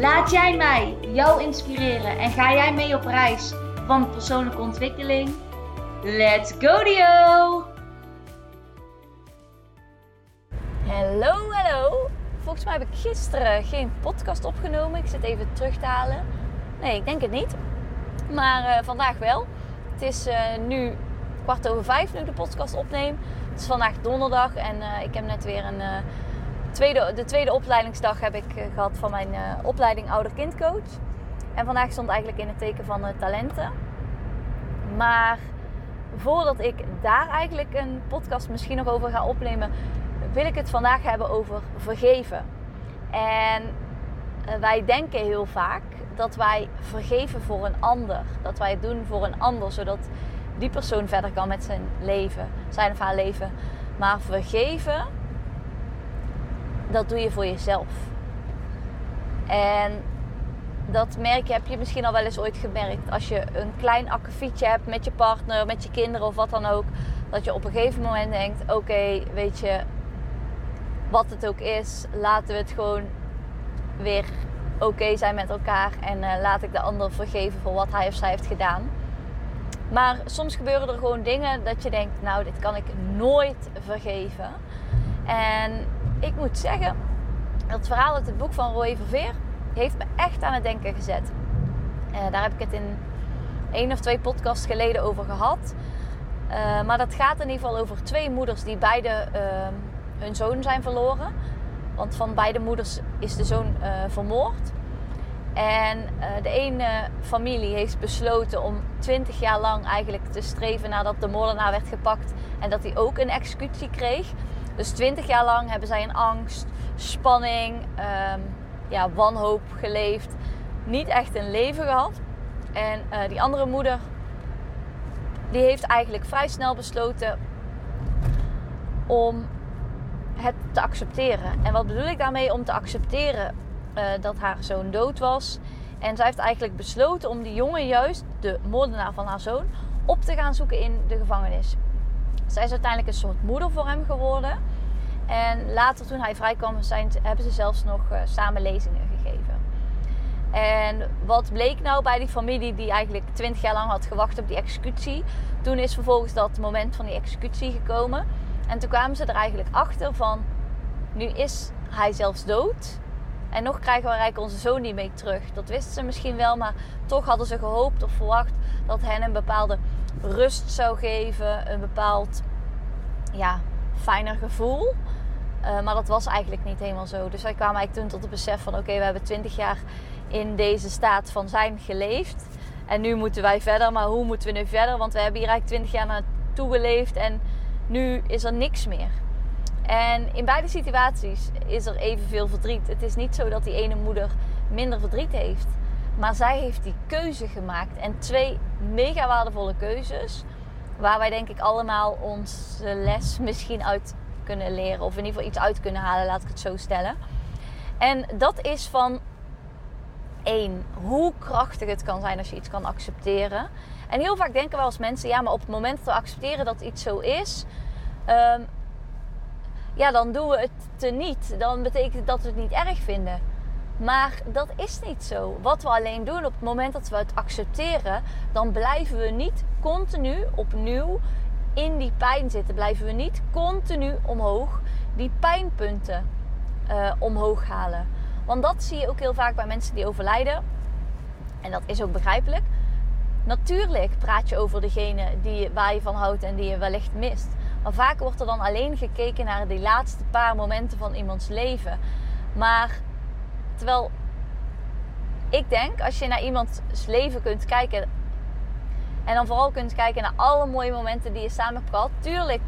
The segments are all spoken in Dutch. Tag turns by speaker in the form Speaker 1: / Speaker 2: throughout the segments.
Speaker 1: Laat jij mij jou inspireren en ga jij mee op reis van persoonlijke ontwikkeling? Let's go Dio!
Speaker 2: Hallo, hallo. Volgens mij heb ik gisteren geen podcast opgenomen. Ik zit even terug te halen. Nee, ik denk het niet. Maar uh, vandaag wel. Het is uh, nu kwart over vijf nu ik de podcast opneem. Het is vandaag donderdag en uh, ik heb net weer een tweede, de tweede opleidingsdag heb ik gehad van mijn opleiding ouder-kindcoach. En vandaag stond eigenlijk in het teken van talenten. Maar voordat ik daar eigenlijk een podcast misschien nog over ga opnemen, wil ik het vandaag hebben over vergeven. En wij denken heel vaak dat wij vergeven voor een ander. Dat wij het doen voor een ander, zodat die persoon verder kan met zijn leven, zijn of haar leven. Maar vergeven, dat doe je voor jezelf. En dat merk je, heb je misschien al wel eens ooit gemerkt. Als je een klein akkefietje hebt met je partner, met je kinderen of wat dan ook. Dat je op een gegeven moment denkt: oké, weet je, wat het ook is, laten we het gewoon weer oké zijn met elkaar. En uh, laat ik de ander vergeven voor wat hij of zij heeft gedaan. Maar soms gebeuren er gewoon dingen dat je denkt: nou, dit kan ik nooit vergeven. En ik moet zeggen, dat verhaal uit het boek van Roy Verveer heeft me echt aan het denken gezet. Uh, daar heb ik het in één of twee podcasts geleden over gehad. Uh, maar dat gaat in ieder geval over twee moeders die beide ehm, hun zoon zijn verloren. Want van beide moeders is de zoon uh, vermoord. En de ene familie heeft besloten om 20 jaar lang eigenlijk te streven nadat de moordenaar werd gepakt en dat hij ook een executie kreeg. Dus 20 jaar lang hebben zij in angst, spanning, um, ja, wanhoop geleefd. Niet echt een leven gehad. En uh, die andere moeder, die heeft eigenlijk vrij snel besloten om het te accepteren. En wat bedoel ik daarmee om te accepteren uh, dat haar zoon dood was? En zij heeft eigenlijk besloten om die jongen, juist de moordenaar van haar zoon, op te gaan zoeken in de gevangenis. Zij is uiteindelijk een soort moeder voor hem geworden. En later, toen hij vrijkwam, zijn, hebben ze zelfs nog uh, samen lezingen gegeven. En wat bleek nou bij die familie die eigenlijk 20 jaar lang had gewacht op die executie? Toen is vervolgens dat moment van die executie gekomen. En toen kwamen ze er eigenlijk achter van, nu is hij zelfs dood. En nog krijgen we eigenlijk onze zoon niet mee terug. Dat wisten ze misschien wel, maar toch hadden ze gehoopt of verwacht dat hen een bepaalde rust zou geven. Een bepaald, ja, fijner gevoel. Uh, maar dat was eigenlijk niet helemaal zo. Dus wij kwamen eigenlijk toen tot het besef van... oké, we hebben 20 jaar in deze staat van zijn geleefd. En nu moeten wij verder. Maar hoe moeten we nu verder? Want we hebben hier eigenlijk 20 jaar naartoe geleefd. En nu is er niks meer. En in beide situaties is er evenveel verdriet. Het is niet zo dat die ene moeder minder verdriet heeft. Maar zij heeft die keuze gemaakt. En twee mega waardevolle keuzes. Waar wij denk ik allemaal onze les misschien uit kunnen leren. Of in ieder geval iets uit kunnen halen, laat ik het zo stellen. En dat is van één, hoe krachtig het kan zijn als je iets kan accepteren. En heel vaak denken we als mensen, ja, maar op het moment dat we accepteren dat iets zo is, um, ja, dan doen we het niet. Dan betekent dat we het niet erg vinden. Maar dat is niet zo. Wat we alleen doen op het moment dat we het accepteren, dan blijven we niet continu opnieuw in die pijn zitten. Blijven we niet continu omhoog die pijnpunten uh, omhoog halen. Want dat zie je ook heel vaak bij mensen die overlijden. En dat is ook begrijpelijk. Natuurlijk praat je over degene die, waar je van houdt en die je wellicht mist. Maar vaak wordt er dan alleen gekeken naar die laatste paar momenten van iemands leven. Maar terwijl ik denk, als je naar iemands leven kunt kijken. En dan vooral kunt kijken naar alle mooie momenten die je samen hebt gehad. Tuurlijk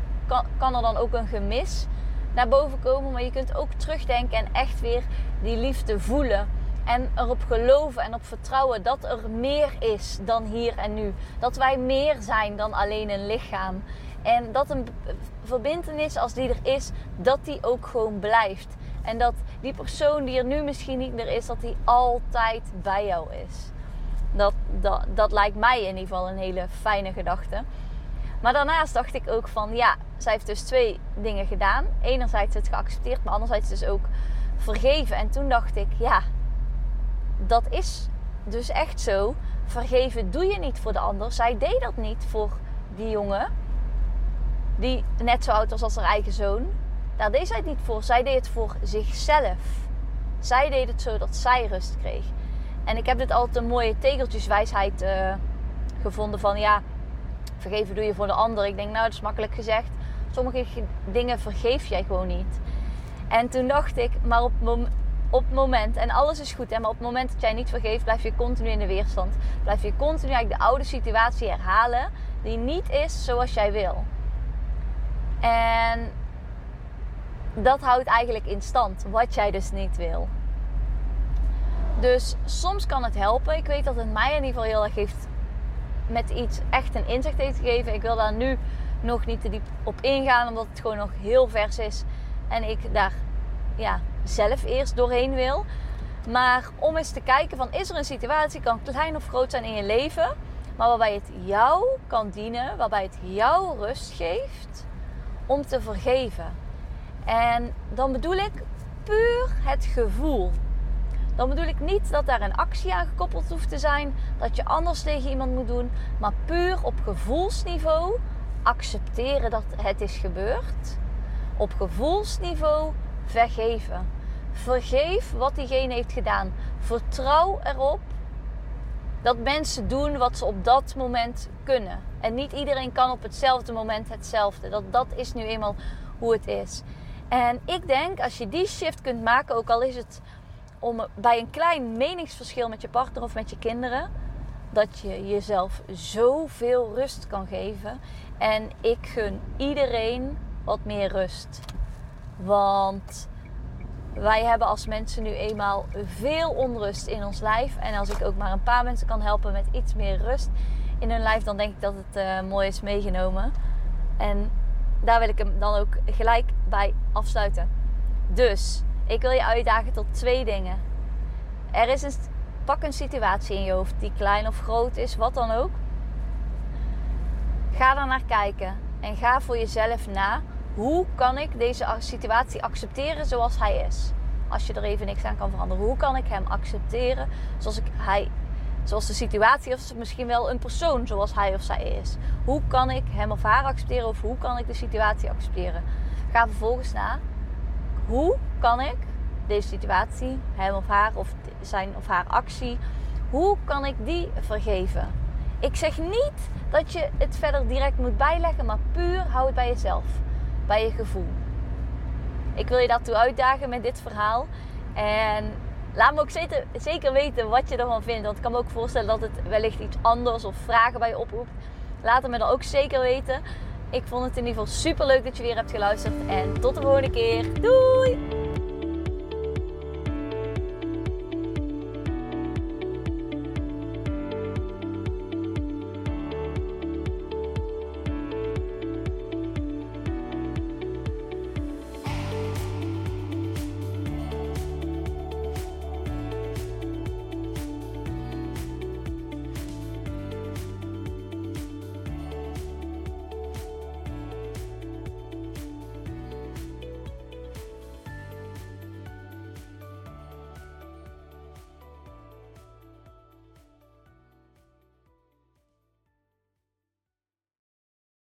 Speaker 2: kan, er dan ook een gemis naar boven komen. Maar je kunt ook terugdenken en echt weer die liefde voelen. En erop geloven en op vertrouwen dat er meer is dan hier en nu. Dat wij meer zijn dan alleen een lichaam. En dat een verbindenis als die er is, dat die ook gewoon blijft. En dat die persoon die er nu misschien niet meer is, dat die altijd bij jou is. Dat, dat, dat lijkt mij in ieder geval een hele fijne gedachte. Maar daarnaast dacht ik ook van ja, zij heeft dus twee dingen gedaan. Enerzijds het geaccepteerd, maar anderzijds dus ook vergeven. En toen dacht ik, ja, dat is dus echt zo. Vergeven doe je niet voor de ander. Zij deed dat niet voor die jongen. Die net zo oud was als haar eigen zoon. Daar deed zij het niet voor. Zij deed het voor zichzelf. Zij deed het zodat zij rust kreeg. En ik heb dit altijd een mooie tegeltjeswijsheid uh, gevonden van ja, vergeven doe je voor de ander. Ik denk nou, dat is makkelijk gezegd. Sommige dingen vergeef jij gewoon niet. En toen dacht ik, maar op, op het moment, en alles is goed, hè, maar op het moment dat jij niet vergeeft, blijf je continu in de weerstand. Blijf je continu eigenlijk de oude situatie herhalen, die niet is zoals jij wil. En dat houdt eigenlijk in stand wat jij dus niet wil. Dus soms kan het helpen. Ik weet dat het mij in ieder geval heel erg heeft met iets echt een inzicht heeft gegeven. Ik wil daar nu nog niet te diep op ingaan, omdat het gewoon nog heel vers is. En ik daar ja, zelf eerst doorheen wil. Maar om eens te kijken van is er een situatie, kan klein of groot zijn in je leven, maar waarbij het jou kan dienen, waarbij het jou rust geeft om te vergeven. En dan bedoel ik puur het gevoel. Dan bedoel ik niet dat daar een actie aan gekoppeld hoeft te zijn, dat je anders tegen iemand moet doen, maar puur op gevoelsniveau accepteren dat het is gebeurd. Op gevoelsniveau vergeven. Vergeef wat diegene heeft gedaan. Vertrouw erop dat mensen doen wat ze op dat moment kunnen. En niet iedereen kan op hetzelfde moment hetzelfde. Dat, dat is nu eenmaal hoe het is. En ik denk als je die shift kunt maken, ook al is het om bij een klein meningsverschil met je partner of met je kinderen, dat je jezelf zoveel rust kan geven. En ik gun iedereen wat meer rust. Want wij hebben als mensen nu eenmaal veel onrust in ons lijf. En als ik ook maar een paar mensen kan helpen met iets meer rust in hun lijf, dan denk ik dat het uh, mooi is meegenomen. En daar wil ik hem dan ook gelijk bij afsluiten. Dus ik wil je uitdagen tot twee dingen. Er is een, pak een situatie in je hoofd die klein of groot is, wat dan ook. Ga daar naar kijken en ga voor jezelf na hoe kan ik deze situatie accepteren zoals hij is? Als je er even niks aan kan veranderen. Hoe kan ik hem accepteren zoals, ik, hij, zoals de situatie of misschien wel een persoon zoals hij of zij is? Hoe kan ik hem of haar accepteren of hoe kan ik de situatie accepteren? Ga vervolgens na. Hoe kan ik deze situatie, hem of haar of zijn of haar actie, hoe kan ik die vergeven? Ik zeg niet dat je het verder direct moet bijleggen, maar puur hou het bij jezelf bij je gevoel. Ik wil je daartoe uitdagen met dit verhaal. En laat me ook zeker, weten wat je ervan vindt. Want ik kan me ook voorstellen dat het wellicht iets anders of vragen bij je oproept. Laat het me dan ook zeker weten. Ik vond het in ieder geval super leuk dat je weer hebt geluisterd. En tot de volgende keer. Doei!